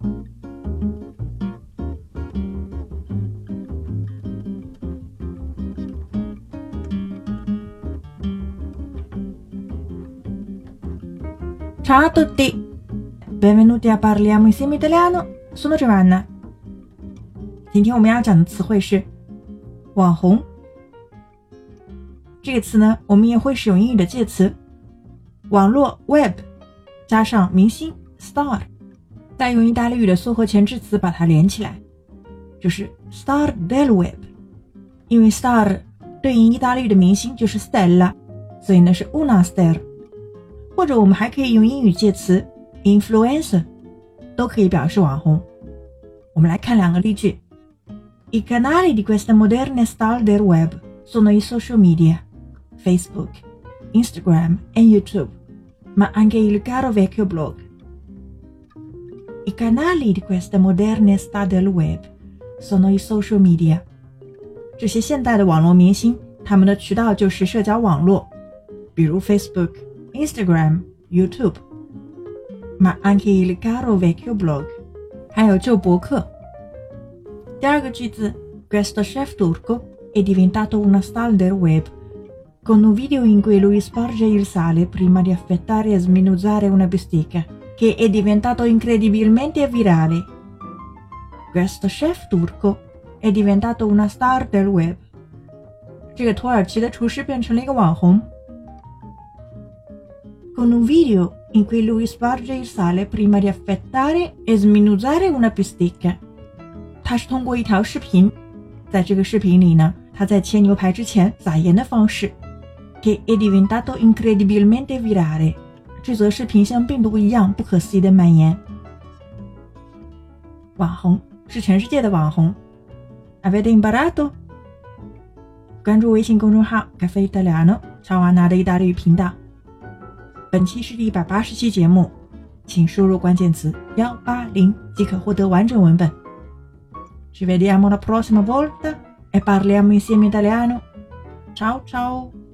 Ciao a tutti, benvenuti a parliamo insieme italiano. Sono Giovanna。今天我们要讲的词汇是网红。这个词呢，我们也会使用英语的介词网络 web 加上明星 star，再用意大利语的缩合前置词把它连起来，就是 star del web。因为 star 对应意大利语的明星就是 stella，所以呢是 una star。或者我们还可以用英语介词 influencer，都可以表示网红。我们来看两个例句：I canali di questa moderna star del web sono i social media, Facebook, Instagram e YouTube, ma anche il caro vecchio blog. I canali di questa moderna star del web sono i social media。这些现代的网络明星，他们的渠道就是社交网络，比如 Facebook。Instagram、YouTube, ma anche il caro vecchio blog，还有旧博客。第二个句子，Questo chef turco è diventato una star del web con un video in cui lui sporge il sale prima di affettare e sminuzare una bistecca, che è diventato incredibilmente virale. Questo chef turco è diventato una star del web。这个土耳其的厨师变成了一个网红。con un video in cui lui sparge il sale prima di affettare e sminuzare una bistecca。他是通过一条视频，在这个视频里呢，他在切牛排之前撒盐的方式，che è diventato incredibilmente virale。 这则视频像病毒一样不可思议的蔓延。网红是全世界的网红。Avete imparato？关注微信公众号“咖啡 italiano”，乔瓦纳的意大利语频道。本期是第一百八十期节目，请输入关键词幺八零即可获得完整文本。Ci vediamo la prossima volta e parliamo insieme italiano. Ciao ciao.